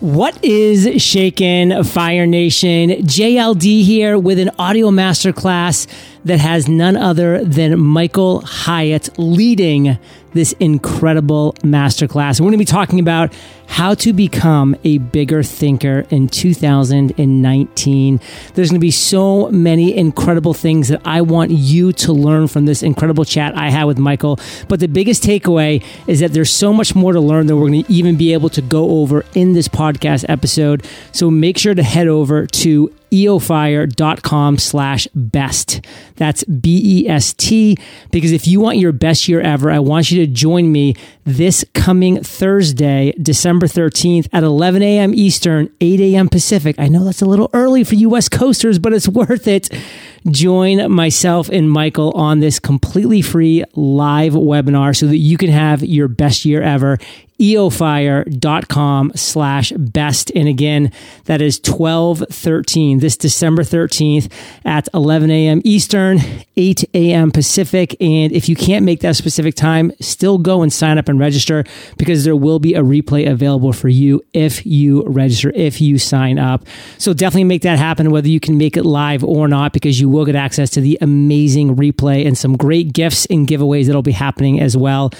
What is shaken, Fire Nation? JLD here with an audio masterclass that has none other than Michael Hyatt leading this incredible masterclass. We're going to be talking about how to become a bigger thinker in 2019. There's going to be so many incredible things that I want you to learn from this incredible chat I had with Michael. But the biggest takeaway is that there's so much more to learn than we're going to even be able to go over in this podcast episode. So make sure to head over to eofire.com slash best. That's B E S T. Because if you want your best year ever, I want you to join me this coming Thursday, December 13th at 11 a.m. Eastern, 8 a.m. Pacific. I know that's a little early for you West Coasters, but it's worth it. Join myself and Michael on this completely free live webinar so that you can have your best year ever eofire.com slash best. And again, that is 1213, this December 13th at 11 a.m. Eastern, 8 a.m. Pacific. And if you can't make that specific time, still go and sign up and register because there will be a replay available for you if you register, if you sign up. So definitely make that happen, whether you can make it live or not, because you will get access to the amazing replay and some great gifts and giveaways that'll be happening as well.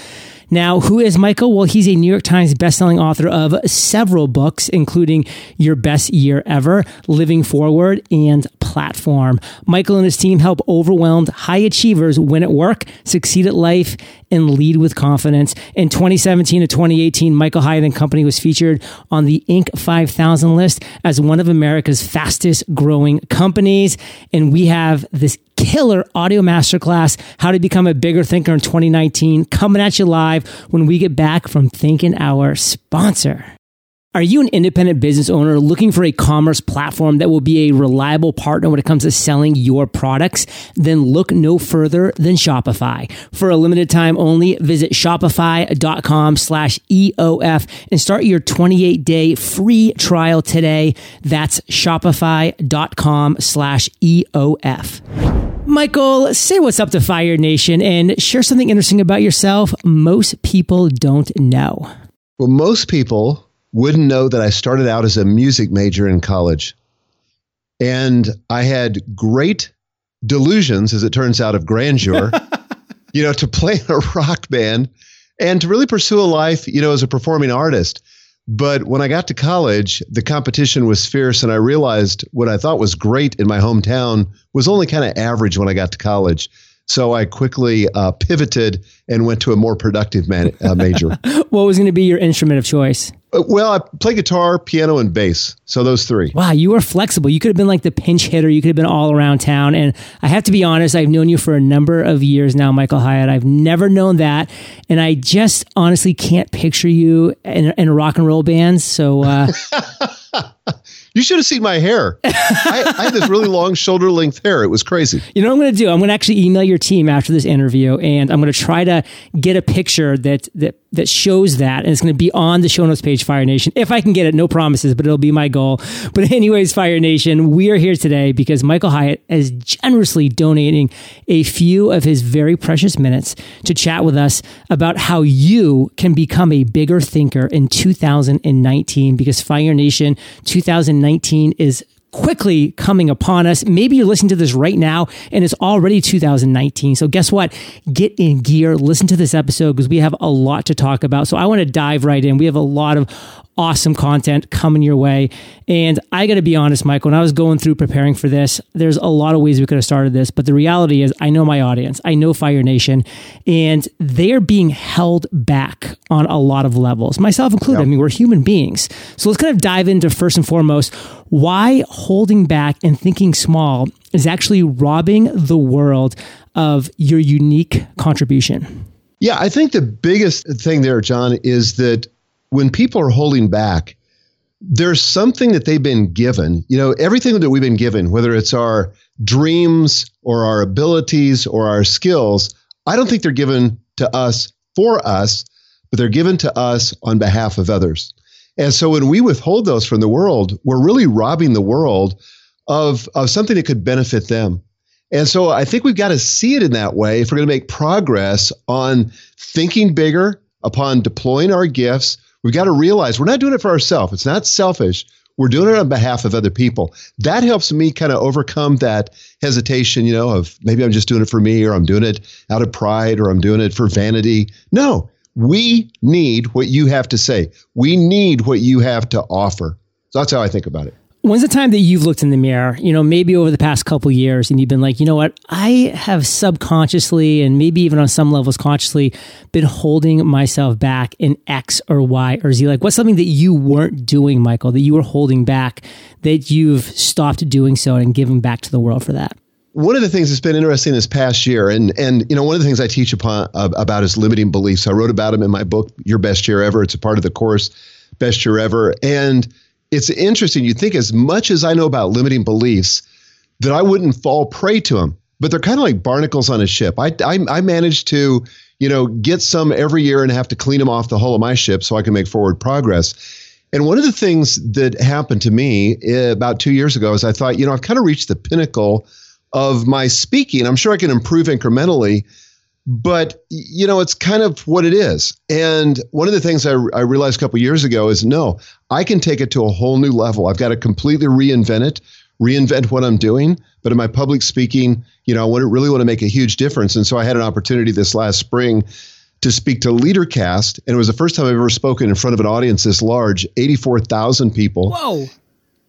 Now, who is Michael? Well, he's a New York Times bestselling author of several books, including Your Best Year Ever, Living Forward, and Platform. Michael and his team help overwhelmed high achievers win at work, succeed at life, and lead with confidence. In 2017 to 2018, Michael Hyatt and Company was featured on the Inc. 5000 list as one of America's fastest growing companies. And we have this killer audio masterclass, How to Become a Bigger Thinker in 2019, coming at you live when we get back from thanking our sponsor. Are you an independent business owner looking for a commerce platform that will be a reliable partner when it comes to selling your products? Then look no further than Shopify. For a limited time only, visit shopify.com slash EOF and start your 28 day free trial today. That's shopify.com slash EOF. Michael, say what's up to Fire Nation and share something interesting about yourself most people don't know. Well, most people wouldn't know that I started out as a music major in college. And I had great delusions, as it turns out, of grandeur, you know, to play in a rock band and to really pursue a life, you know, as a performing artist. But when I got to college, the competition was fierce, and I realized what I thought was great in my hometown was only kind of average when I got to college. So I quickly uh, pivoted and went to a more productive man, uh, major. what was going to be your instrument of choice? Uh, well, I play guitar, piano, and bass. So those three. Wow, you were flexible. You could have been like the pinch hitter. You could have been all around town. And I have to be honest, I've known you for a number of years now, Michael Hyatt. I've never known that. And I just honestly can't picture you in, in a rock and roll band. So. Uh, You should have seen my hair. I, I, had this really long shoulder length hair. It was crazy. You know what I'm going to do? I'm going to actually email your team after this interview, and I'm going to try to get a picture that that that shows that, and it's going to be on the show notes page, Fire Nation. If I can get it, no promises, but it'll be my goal. But anyways, Fire Nation, we are here today because Michael Hyatt is generously donating a few of his very precious minutes to chat with us about how you can become a bigger thinker in 2019. Because Fire Nation 2019 is quickly coming upon us. Maybe you're listening to this right now and it's already 2019. So guess what? Get in gear, listen to this episode because we have a lot to talk about. So I want to dive right in. We have a lot of awesome content coming your way. And I got to be honest, Mike, when I was going through preparing for this, there's a lot of ways we could have started this. But the reality is, I know my audience, I know Fire Nation, and they're being held back on a lot of levels, myself included. Yep. I mean, we're human beings. So let's kind of dive into first and foremost why holding back and thinking small is actually robbing the world of your unique contribution. Yeah, I think the biggest thing there, John, is that when people are holding back, there's something that they've been given. You know, everything that we've been given, whether it's our dreams or our abilities or our skills, I don't think they're given to us for us, but they're given to us on behalf of others. And so when we withhold those from the world, we're really robbing the world of, of something that could benefit them. And so I think we've got to see it in that way if we're going to make progress on thinking bigger, upon deploying our gifts, We've got to realize we're not doing it for ourselves. It's not selfish. We're doing it on behalf of other people. That helps me kind of overcome that hesitation, you know, of maybe I'm just doing it for me or I'm doing it out of pride or I'm doing it for vanity. No, we need what you have to say. We need what you have to offer. So that's how I think about it. When's the time that you've looked in the mirror, you know, maybe over the past couple years and you've been like, you know what, I have subconsciously and maybe even on some levels consciously been holding myself back in X or Y or Z? Like, what's something that you weren't doing, Michael, that you were holding back that you've stopped doing so and giving back to the world for that? One of the things that's been interesting this past year, and and you know, one of the things I teach upon uh, about is limiting beliefs. I wrote about them in my book, Your Best Year Ever. It's a part of the course, Best Year Ever, and it's interesting. You think as much as I know about limiting beliefs, that I wouldn't fall prey to them, but they're kind of like barnacles on a ship. I, I, I to, you know, get some every year and have to clean them off the hull of my ship so I can make forward progress. And one of the things that happened to me eh, about two years ago is I thought, you know, I've kind of reached the pinnacle of my speaking. I'm sure I can improve incrementally, but you know it's kind of what it is. And one of the things i, I realized a couple years ago is no i can take it to a whole new level. I've got to completely reinvent it reinvent what i'm doing. But in my public speaking you know i want to really want to make a huge difference. And so i had an opportunity this last spring to speak to leadercast. And it was the first time i've ever spoken in front of an audience this large 84000 people. Whoa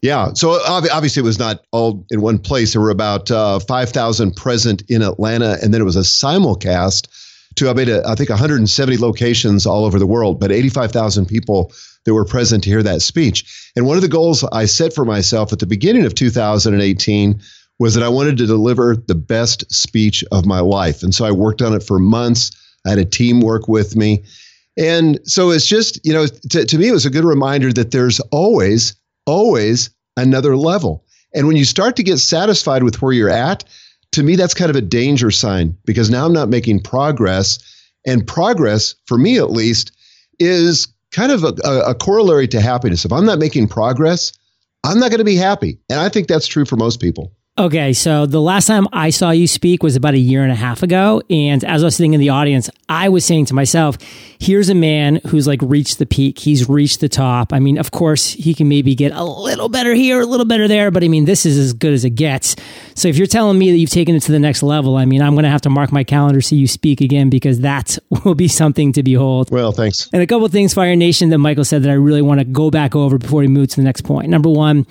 yeah. So obviously, it was not all in one place. There were about uh, 5,000 present in Atlanta, and then it was a simulcast to about, I think, 170 locations all over the world, but 85,000 people that were present to hear that speech. And one of the goals I set for myself at the beginning of 2018 was that I wanted to deliver the best speech of my life. And so I worked on it for months. I had a team work with me. And so it's just, you know, to, to me, it was a good reminder that there's always, always another level. And when you start to get satisfied with where you're at, to me, that's kind of a danger sign because now I'm not making progress. And progress, for me at least, is kind of a, a, corollary to happiness. If I'm not making progress, I'm not going to be happy. And I think that's true for most people. Okay, so the last time I saw you speak was about a year and a half ago. And as I was sitting in the audience, I was saying to myself, here's a man who's like reached the peak. He's reached the top. I mean, of course, he can maybe get a little better here, a little better there, but I mean, this is as good as it gets. So if you're telling me that you've taken it to the next level, I mean, I'm going to have to mark my calendar see you speak again because that will be something to behold. Well, thanks. And a couple things, Fire Nation, that Michael said that I really want to go back over before we move to the next point. Number one,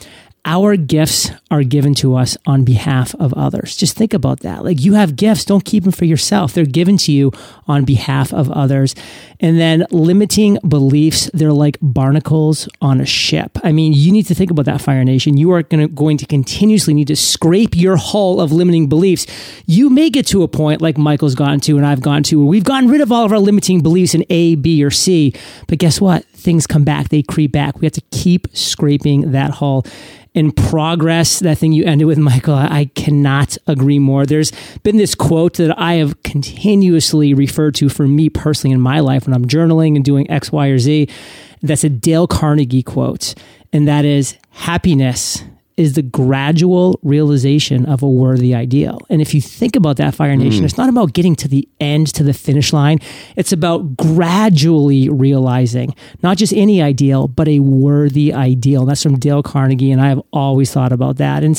our gifts are given to us on behalf of others. Just think about that. Like you have gifts, don't keep them for yourself. They're given to you on behalf of others. And then limiting beliefs, they're like barnacles on a ship. I mean, you need to think about that, Fire Nation. You are gonna, going to continuously need to scrape your hull of limiting beliefs. You may get to a point like Michael's gotten to and I've gone to where we've gotten rid of all of our limiting beliefs in A, B, or C. But guess what? Things come back, they creep back. We have to keep scraping that hull in progress. That thing you ended with, Michael, I cannot agree more. There's been this quote that I have continuously referred to for me personally in my life when I'm journaling and doing X, Y, or Z. That's a Dale Carnegie quote, and that is happiness is the gradual realization of a worthy ideal. And if you think about that, Fire Nation, mm. it's not about getting to the end, to the finish line. It's about gradually realizing not just any ideal, but a worthy ideal. And that's from Dale Carnegie. And I have always thought about that. And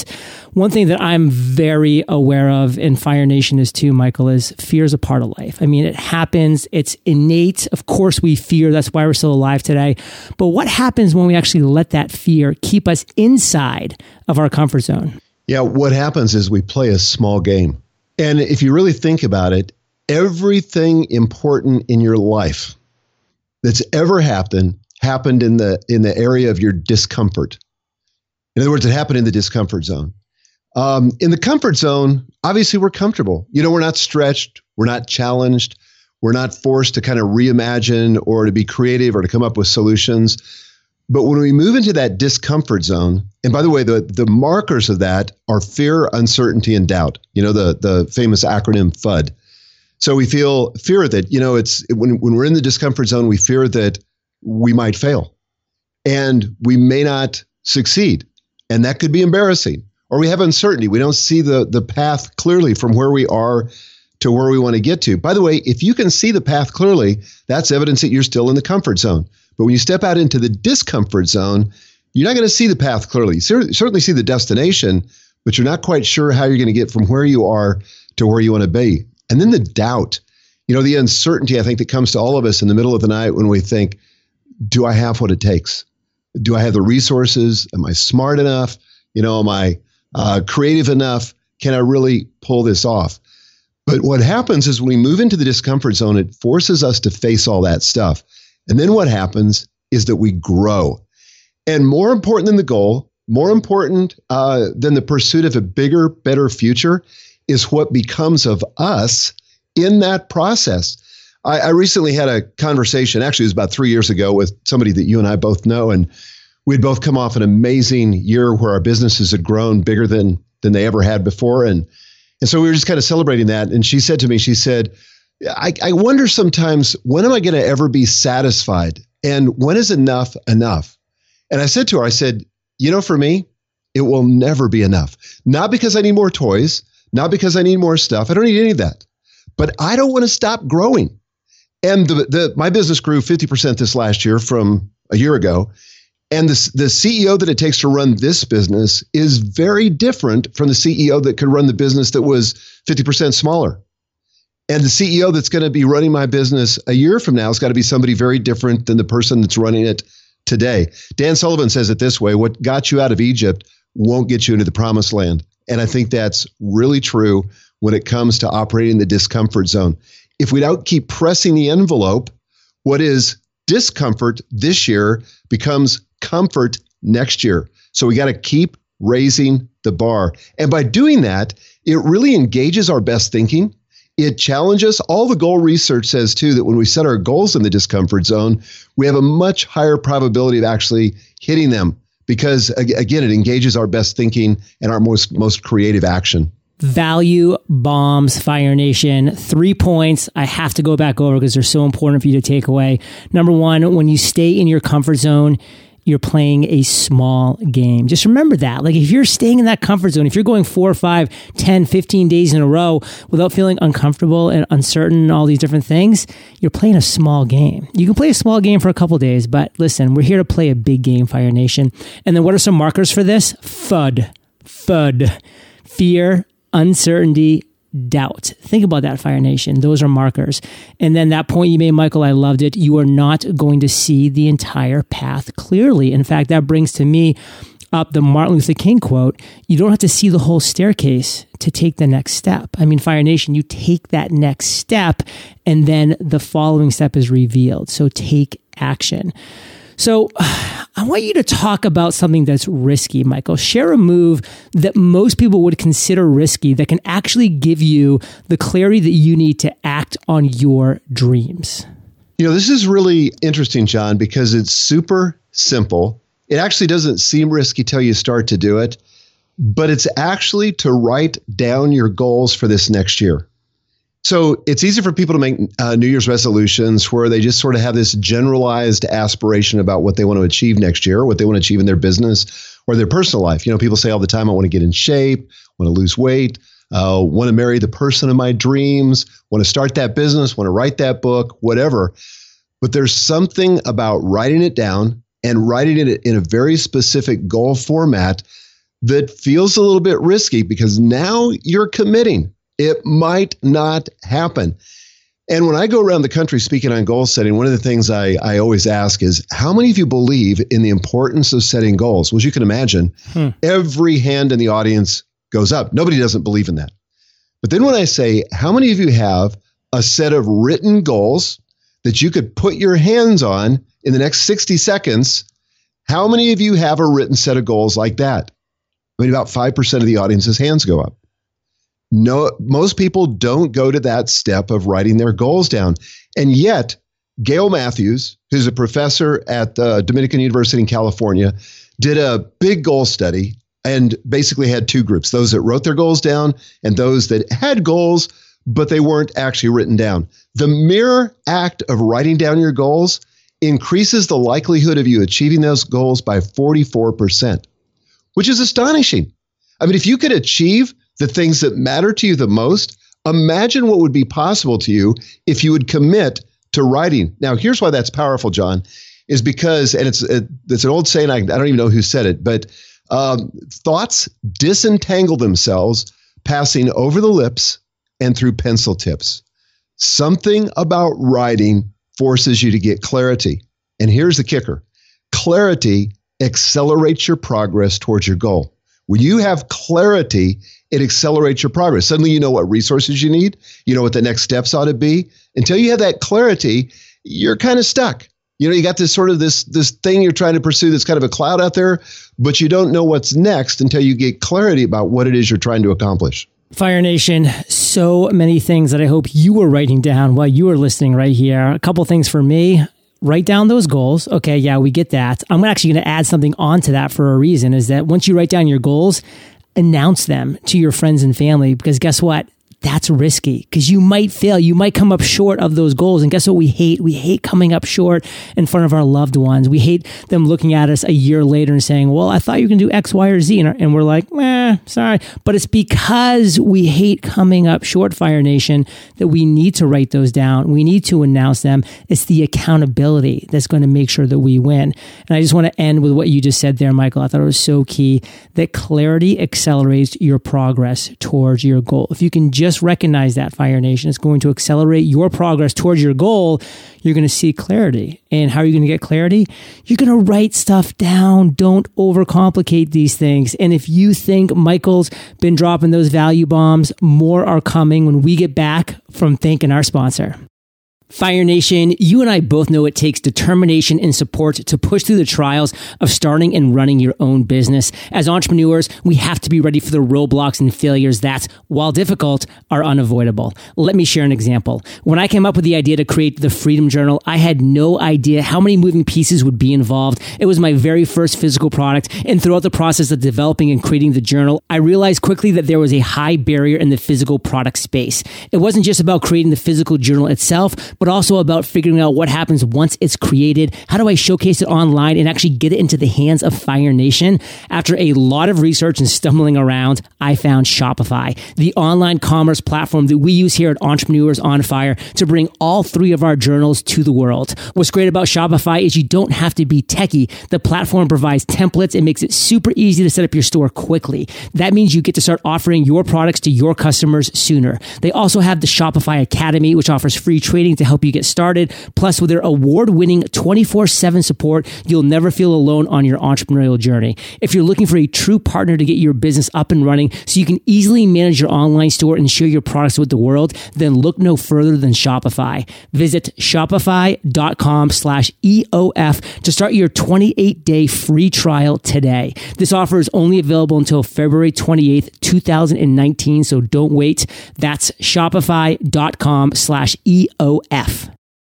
one thing that I'm very aware of in Fire Nation is too, Michael, is fear is a part of life. I mean, it happens. It's innate. Of course, we fear. That's why we're still alive today. But what happens when we actually let that fear keep us inside of our comfort zone. Yeah, what happens is we play a small game. And if you really think about it, everything important in your life that's ever happened happened in the in the area of your discomfort. In other words, it happened in the discomfort zone. Um, in the comfort zone, obviously we're comfortable. You know, we're not stretched, we're not challenged, we're not forced to kind of reimagine or to be creative or to come up with solutions. But when we move into that discomfort zone, and by the way, the, the markers of that are fear, uncertainty, and doubt. You know, the, the famous acronym FUD. So we feel fear that, you know, it's when, when we're in the discomfort zone, we fear that we might fail and we may not succeed. And that could be embarrassing. Or we have uncertainty. We don't see the, the path clearly from where we are to where we want to get to. By the way, if you can see the path clearly, that's evidence that you're still in the comfort zone. But when you step out into the discomfort zone, you're not going to see the path clearly. You certainly see the destination, but you're not quite sure how you're going to get from where you are to where you want to be. And then the doubt, you know, the uncertainty I think that comes to all of us in the middle of the night when we think, do I have what it takes? Do I have the resources? Am I smart enough? You know, am I uh, creative enough? Can I really pull this off? But what happens is when we move into the discomfort zone, it forces us to face all that stuff. And then what happens is that we grow. And more important than the goal, more important uh, than the pursuit of a bigger, better future is what becomes of us in that process. I, I recently had a conversation, actually, it was about three years ago, with somebody that you and I both know. And we'd both come off an amazing year where our businesses had grown bigger than than they ever had before. And and so we were just kind of celebrating that. And she said to me, she said, I, I wonder sometimes when am I going to ever be satisfied? And when is enough enough? And I said to her, I said, you know, for me, it will never be enough. Not because I need more toys, not because I need more stuff. I don't need any of that. But I don't want to stop growing. And the, the my business grew 50% this last year from a year ago. And the, the CEO that it takes to run this business is very different from the CEO that could run the business that was 50% smaller. And the CEO that's going to be running my business a year from now has got to be somebody very different than the person that's running it today. Dan Sullivan says it this way what got you out of Egypt won't get you into the promised land. And I think that's really true when it comes to operating the discomfort zone. If we don't keep pressing the envelope, what is discomfort this year becomes comfort next year. So we got to keep raising the bar. And by doing that, it really engages our best thinking. It challenges. All the goal research says, too, that when we set our goals in the discomfort zone, we have a much higher probability of actually hitting them because, again, it engages our best thinking and our most, most creative action. Value bombs fire nation. Three points. I have to go back over because they're so important for you to take away. Number one when you stay in your comfort zone you're playing a small game. Just remember that. Like if you're staying in that comfort zone, if you're going four, five, 10, 15 days in a row without feeling uncomfortable and uncertain and all these different things, you're playing a small game. You can play a small game for a couple days, but listen, we're here to play a big game, Fire Nation. And then what are some markers for this? FUD. FUD. Fear, uncertainty, doubt. Think about that, Fire Nation. Those are markers. And then that point you made, Michael, I loved it. You are not going to see the entire path clearly. In fact, that brings to me up the Martin Luther King quote You don't have to see the whole staircase to take the next step. I mean, Fire Nation, you take that next step, and then the following step is revealed. So take action. So I want you to talk about something that's risky, Michael. Share a move that most people would consider risky that can actually give you the clarity that you need to act on your dreams. You know, this is really interesting, John, because it's super simple. It actually doesn't seem risky till you start to do it, but it's actually to write down your goals for this next year. So it's easy for people to make uh, New Year's resolutions where they just sort of have this generalized aspiration about what they want to achieve next year, what they want to achieve in their business or their personal life. You know, people say all the time, I want to get in shape, want to lose weight, uh, want to marry the person of my dreams, want to start that business, want to write that book, whatever. But there's something about writing it down and writing it in a very specific goal format that feels a little bit risky because now you're committing. It might not happen. And when I go around the country speaking on goal setting, one of the things I, I always ask is how many of you believe in the importance of setting goals? Well, as you can imagine, hmm. every hand in the audience goes up. Nobody doesn't believe in that. But then when I say, how many of you have a set of written goals that you could put your hands on in the next 60 seconds? How many of you have a written set of goals like that? I mean, about 5% of the audience's hands go up. No, most people don't go to that step of writing their goals down. And yet, Gail Matthews, who's a professor at the Dominican University in California, did a big goal study and basically had two groups those that wrote their goals down and those that had goals, but they weren't actually written down. The mere act of writing down your goals increases the likelihood of you achieving those goals by 44%, which is astonishing. I mean, if you could achieve the things that matter to you the most, imagine what would be possible to you if you would commit to writing. Now, here's why that's powerful, John. is because, and it's it, it's an old saying. I, I don't even know who said it, but um, thoughts disentangle themselves, passing over the lips and through pencil tips. Something about writing forces you to get clarity. And here's the kicker clarity accelerates your progress towards your goal. When you have clarity, it accelerates your progress. Suddenly, you know what resources you need, you know what the next steps ought to be. Until you have that clarity, you're kind of stuck. You know, you got this sort of this this thing you're trying to pursue that's kind of a cloud out there, but you don't know what's next until you get clarity about what it is you're trying to accomplish. Fire Nation, so many things that I hope you were writing down while you were listening right here. A couple things for me. Write down those goals. Okay, yeah, we get that. I'm actually going to add something onto that for a reason is that once you write down your goals, announce them to your friends and family because guess what? That's risky because you might fail. You might come up short of those goals. And guess what we hate? We hate coming up short in front of our loved ones. We hate them looking at us a year later and saying, well, I thought you can do X, Y, or Z. And we're like, eh, sorry. But it's because we hate coming up short, Fire Nation, that we need to write those down. We need to announce them. It's the accountability that's going to make sure that we win. And I just want to end with what you just said there, Michael. I thought it was so key that clarity accelerates your progress towards your goal. If you can just just recognize that, Fire Nation. It's going to accelerate your progress towards your goal. You're going to see clarity. And how are you going to get clarity? You're going to write stuff down. Don't overcomplicate these things. And if you think Michael's been dropping those value bombs, more are coming when we get back from thanking our sponsor. Fire Nation, you and I both know it takes determination and support to push through the trials of starting and running your own business. As entrepreneurs, we have to be ready for the roadblocks and failures that, while difficult, are unavoidable. Let me share an example. When I came up with the idea to create the Freedom Journal, I had no idea how many moving pieces would be involved. It was my very first physical product, and throughout the process of developing and creating the journal, I realized quickly that there was a high barrier in the physical product space. It wasn't just about creating the physical journal itself, but also about figuring out what happens once it's created. How do I showcase it online and actually get it into the hands of Fire Nation? After a lot of research and stumbling around, I found Shopify, the online commerce platform that we use here at Entrepreneurs on Fire to bring all three of our journals to the world. What's great about Shopify is you don't have to be techie. The platform provides templates. It makes it super easy to set up your store quickly. That means you get to start offering your products to your customers sooner. They also have the Shopify Academy, which offers free training to help you get started. Plus, with their award winning 24 7 support, you'll never feel alone on your entrepreneurial journey. If you're looking for a true partner to get your business up and running so you can easily manage your online store and share your products with the world, then look no further than Shopify. Visit shopify.com slash EOF to start your 28 day free trial today. This offer is only available until February 28th, 2019, so don't wait. That's shopify.com slash EOF.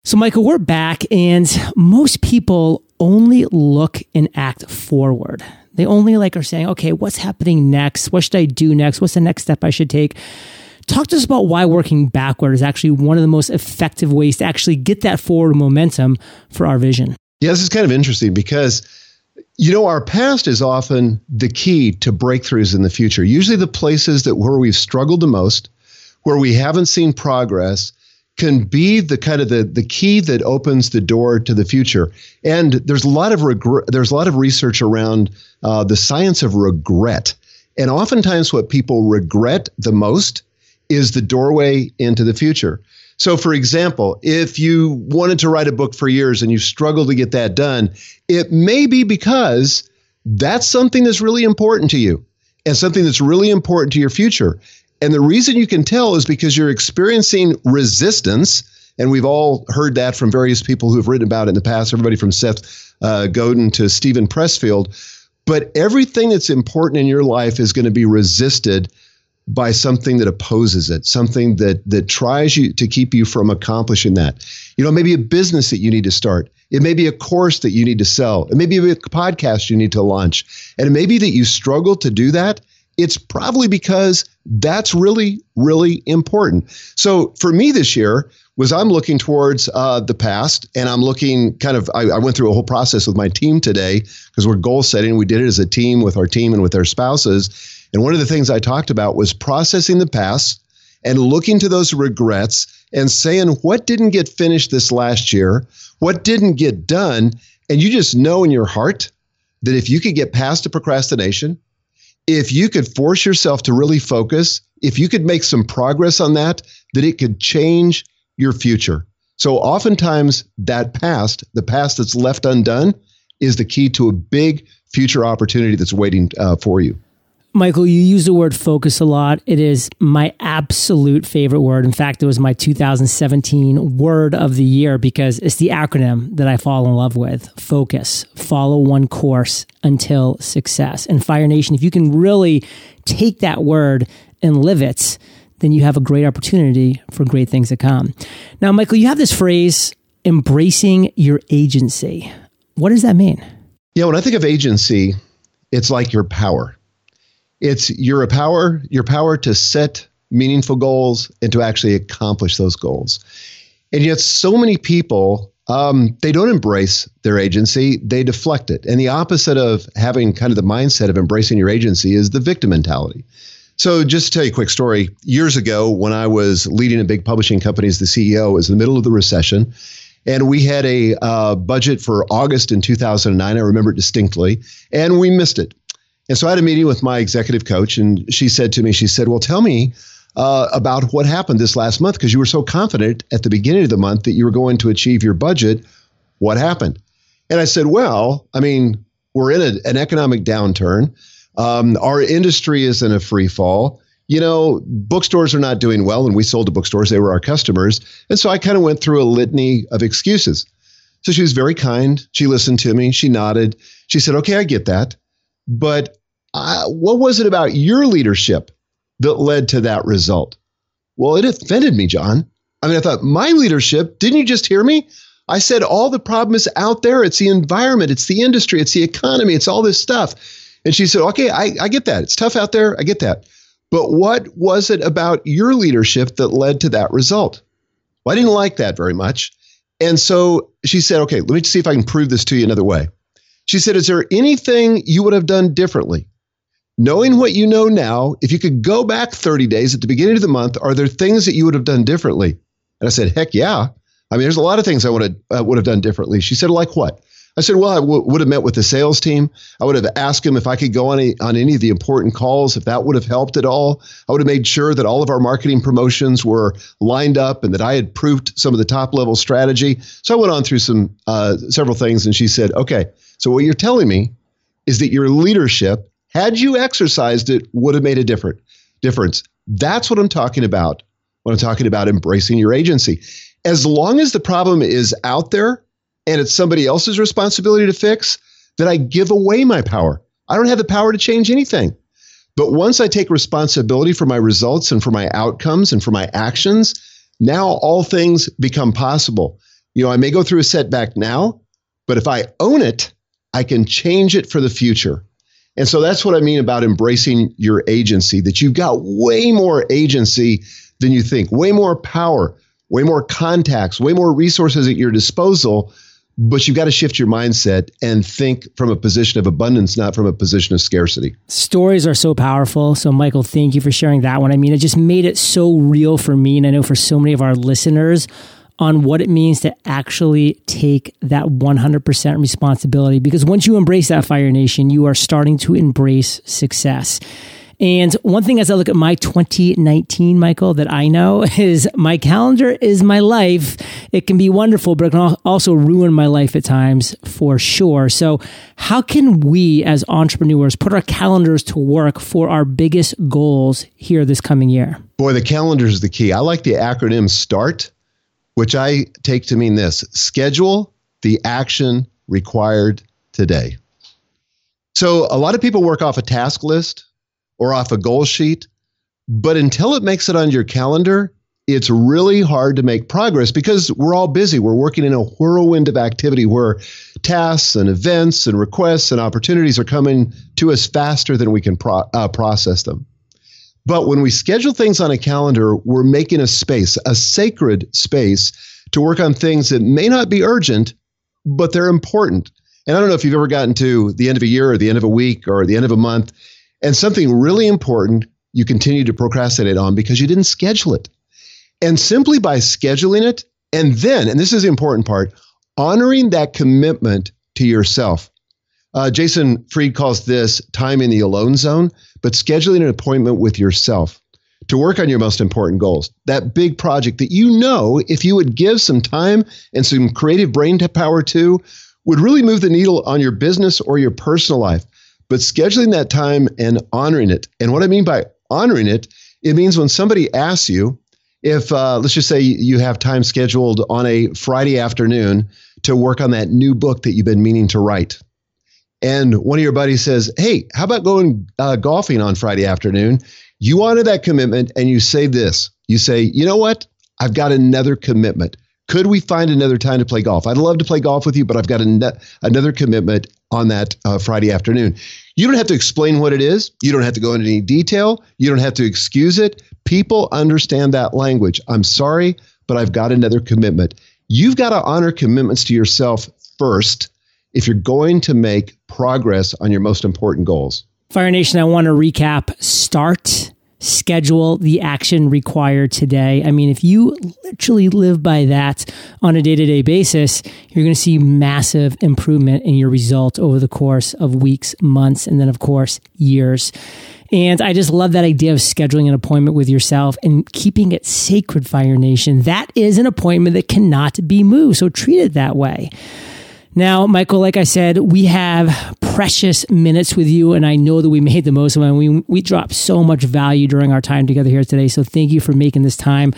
So, Michael, we're back, and most people only look and act forward. They only like are saying, okay, what's happening next? What should I do next? What's the next step I should take? Talk to us about why working backward is actually one of the most effective ways to actually get that forward momentum for our vision. Yeah, this is kind of interesting because, you know, our past is often the key to breakthroughs in the future. Usually the places that where we've struggled the most, where we haven't seen progress, can be the kind of the, the key that opens the door to the future. And there's a lot of there's a lot of research around uh, the science of regret. And oftentimes, what people regret the most is the doorway into the future. So, for example, if you wanted to write a book for years and you struggled to get that done, it may be because that's something that's really important to you and something that's really important to your future. And the reason you can tell is because you're experiencing resistance. And we've all heard that from various people who've written about it in the past, everybody from Seth uh, Godin to Steven Pressfield. But everything that's important in your life is going to be resisted by something that opposes it, something that that tries you to keep you from accomplishing that. You know, maybe a business that you need to start. It may be a course that you need to sell. It may be a podcast you need to launch. And it may be that you struggle to do that it's probably because that's really, really important. So for me this year was I'm looking towards uh, the past and I'm looking kind of, I, I went through a whole process with my team today because we're goal setting. We did it as a team with our team and with our spouses. And one of the things I talked about was processing the past and looking to those regrets and saying what didn't get finished this last year, what didn't get done, And you just know in your heart that if you could get past the procrastination, if you could force yourself to really focus, if you could make some progress on that, that it could change your future. So oftentimes that past, the past that's left undone, is the key to a big future opportunity that's waiting uh, for you. Michael, you use the word focus a lot. It is my absolute favorite word. In fact, it was my 2017 word of the year because it's the acronym that I fall in love with focus, follow one course until success. And Fire Nation, if you can really take that word and live it, then you have a great opportunity for great things to come. Now, Michael, you have this phrase, embracing your agency. What does that mean? Yeah, when I think of agency, it's like your power. It's your power, your power to set meaningful goals and to actually accomplish those goals. And yet, so many people um, they don't embrace their agency; they deflect it. And the opposite of having kind of the mindset of embracing your agency is the victim mentality. So, just to tell you a quick story, years ago, when I was leading a big publishing company as the CEO, it was in the middle of the recession. And we had a uh, budget for August in 2009. I remember it distinctly. And we missed it. And so I had a meeting with my executive coach, and she said to me, she said, Well, tell me uh, about what happened this last month because you were so confident at the beginning of the month that you were going to achieve your budget. What happened? And I said, Well, I mean, we're in a, an economic downturn. Um, our industry is in a free fall. You know, bookstores are not doing well, and we sold to bookstores. They were our customers. And so I kind of went through a litany of excuses. So she was very kind. She listened to me. She nodded. She said, Okay, I get that. But uh, what was it about your leadership that led to that result? Well, it offended me, John. I mean, I thought, my leadership, didn't you just hear me? I said, all the problem is out there. It's the environment, it's the industry, it's the economy, it's all this stuff. And she said, okay, I, I get that. It's tough out there. I get that. But what was it about your leadership that led to that result? Well, I didn't like that very much. And so she said, okay, let me see if I can prove this to you another way. She said, Is there anything you would have done differently? Knowing what you know now, if you could go back 30 days at the beginning of the month, are there things that you would have done differently? And I said, Heck yeah. I mean, there's a lot of things I would have, uh, would have done differently. She said, Like what? I said, Well, I w- would have met with the sales team. I would have asked them if I could go on, a, on any of the important calls, if that would have helped at all. I would have made sure that all of our marketing promotions were lined up and that I had proved some of the top level strategy. So I went on through some uh, several things, and she said, Okay, so what you're telling me is that your leadership, had you exercised it, would have made a different difference. That's what I'm talking about when I'm talking about embracing your agency. As long as the problem is out there and it's somebody else's responsibility to fix, then I give away my power. I don't have the power to change anything. But once I take responsibility for my results and for my outcomes and for my actions, now all things become possible. You know, I may go through a setback now, but if I own it, I can change it for the future. And so that's what I mean about embracing your agency, that you've got way more agency than you think, way more power, way more contacts, way more resources at your disposal. But you've got to shift your mindset and think from a position of abundance, not from a position of scarcity. Stories are so powerful. So, Michael, thank you for sharing that one. I mean, it just made it so real for me. And I know for so many of our listeners, on what it means to actually take that 100% responsibility. Because once you embrace that Fire Nation, you are starting to embrace success. And one thing as I look at my 2019, Michael, that I know is my calendar is my life. It can be wonderful, but it can also ruin my life at times for sure. So, how can we as entrepreneurs put our calendars to work for our biggest goals here this coming year? Boy, the calendar is the key. I like the acronym START which I take to mean this schedule the action required today. So, a lot of people work off a task list or off a goal sheet, but until it makes it on your calendar, it's really hard to make progress because we're all busy. We're working in a whirlwind of activity where tasks and events and requests and opportunities are coming to us faster than we can pro- uh, process them. But when we schedule things on a calendar, we're making a space, a sacred space to work on things that may not be urgent, but they're important. And I don't know if you've ever gotten to the end of a year or the end of a week or the end of a month, and something really important you continue to procrastinate on because you didn't schedule it. And simply by scheduling it, and then, and this is the important part, honoring that commitment to yourself. Uh, Jason Fried calls this time in the alone zone, but scheduling an appointment with yourself to work on your most important goals. That big project that you know, if you would give some time and some creative brain power to, would really move the needle on your business or your personal life. But scheduling that time and honoring it. And what I mean by honoring it, it means when somebody asks you, if uh, let's just say you have time scheduled on a Friday afternoon to work on that new book that you've been meaning to write, and one of your buddies says, Hey, how about going uh, golfing on Friday afternoon? You honor that commitment and you say this you say, You know what? I've got another commitment. Could we find another time to play golf? I'd love to play golf with you, but I've got an- another commitment on that uh, Friday afternoon. You don't have to explain what it is. You don't have to go into any detail. You don't have to excuse it. People understand that language. I'm sorry, but I've got another commitment. You've got to honor commitments to yourself first if you're going to make progress on your most important goals. Fire Nation, I want to recap start, schedule the action required today. I mean, if you literally live by that on a day to day basis, you're going to see massive improvement in your results over the course of weeks, months, and then, of course, years. And I just love that idea of scheduling an appointment with yourself and keeping it sacred, Fire Nation. That is an appointment that cannot be moved. So treat it that way. Now, Michael, like I said, we have precious minutes with you, and I know that we made the most of them. We, we dropped so much value during our time together here today. So thank you for making this time.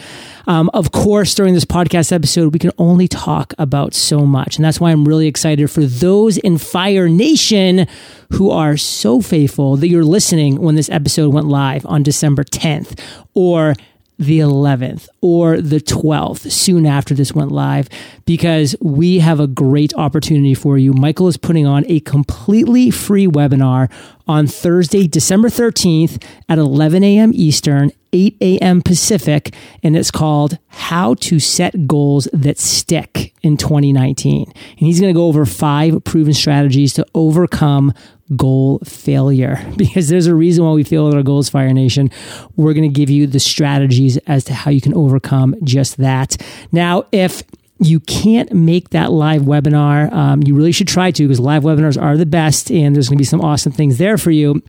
Um, of course, during this podcast episode, we can only talk about so much. And that's why I'm really excited for those in Fire Nation who are so faithful that you're listening when this episode went live on December 10th or the 11th or the 12th, soon after this went live, because we have a great opportunity for you. Michael is putting on a completely free webinar on Thursday, December 13th at 11 a.m. Eastern, 8 a.m. Pacific, and it's called How to Set Goals That Stick in 2019. And he's going to go over five proven strategies to overcome goal failure because there's a reason why we fail at our goals, Fire Nation. We're going to give you the strategies as to how you can overcome just that. Now, if you can't make that live webinar, um, you really should try to because live webinars are the best and there's going to be some awesome things there for you.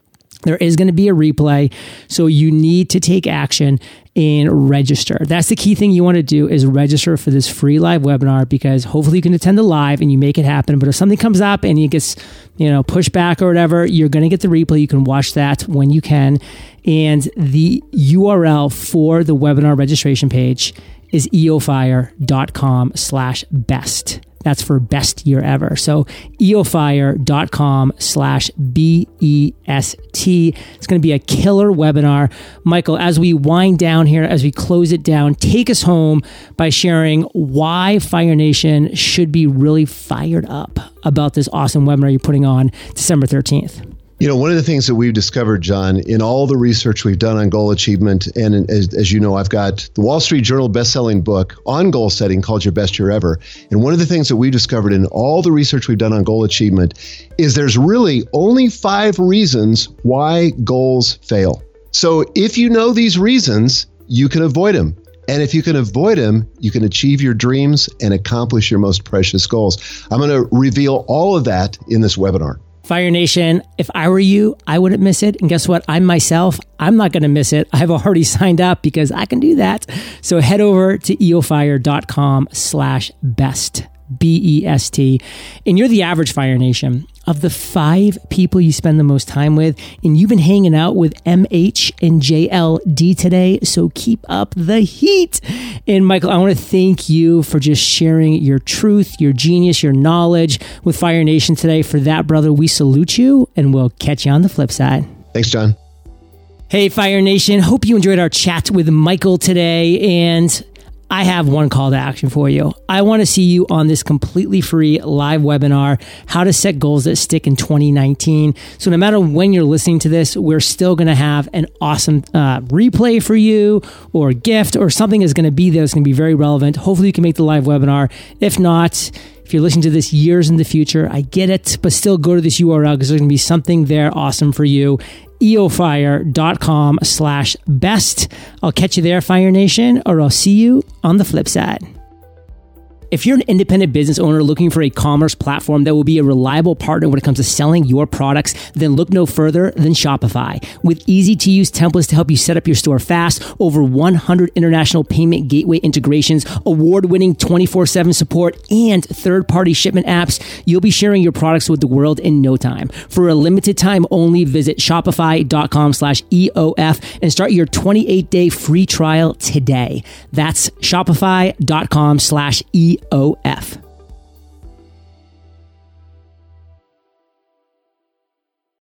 There is going to be a replay. So you need to take action and register. That's the key thing you want to do is register for this free live webinar because hopefully you can attend the live and you make it happen. But if something comes up and it gets, you know, pushed back or whatever, you're going to get the replay. You can watch that when you can. And the URL for the webinar registration page is eofire.com slash best. That's for best year ever. So eofire.com slash B-E-S-T. It's going to be a killer webinar. Michael, as we wind down here, as we close it down, take us home by sharing why Fire Nation should be really fired up about this awesome webinar you're putting on December 13th. You know, one of the things that we've discovered, John, in all the research we've done on goal achievement, and as, as, you know, I've got the Wall Street Journal best-selling book on goal setting called Your Best Year Ever. And one of the things that we discovered in all the research we've done on goal achievement is there's really only five reasons why goals fail. So if you know these reasons, you can avoid them. And if you can avoid them, you can achieve your dreams and accomplish your most precious goals. I'm going to reveal all of that in this webinar. Fire Nation, if I were you, I wouldn't miss it. And guess what? I'm myself. I'm not going to miss it. I've already signed up because I can do that. So head over to eofire.com slash best. B E S T. And you're the average Fire Nation of the five people you spend the most time with. And you've been hanging out with MH and JLD today. So keep up the heat. And Michael, I want to thank you for just sharing your truth, your genius, your knowledge with Fire Nation today. For that, brother, we salute you and we'll catch you on the flip side. Thanks, John. Hey, Fire Nation. Hope you enjoyed our chat with Michael today. And I have one call to action for you. I want to see you on this completely free live webinar, How to Set Goals That Stick in 2019. So, no matter when you're listening to this, we're still going to have an awesome uh, replay for you or gift or something is going to be there that's going to be very relevant. Hopefully, you can make the live webinar. If not, if you're listening to this years in the future, I get it, but still go to this URL because there's going to be something there awesome for you eofire.com slash best. I'll catch you there, Fire Nation, or I'll see you on the flip side. If you're an independent business owner looking for a commerce platform that will be a reliable partner when it comes to selling your products, then look no further than Shopify. With easy to use templates to help you set up your store fast, over 100 international payment gateway integrations, award winning 24 7 support, and third party shipment apps, you'll be sharing your products with the world in no time. For a limited time only, visit shopify.com slash EOF and start your 28 day free trial today. That's shopify.com slash EOF.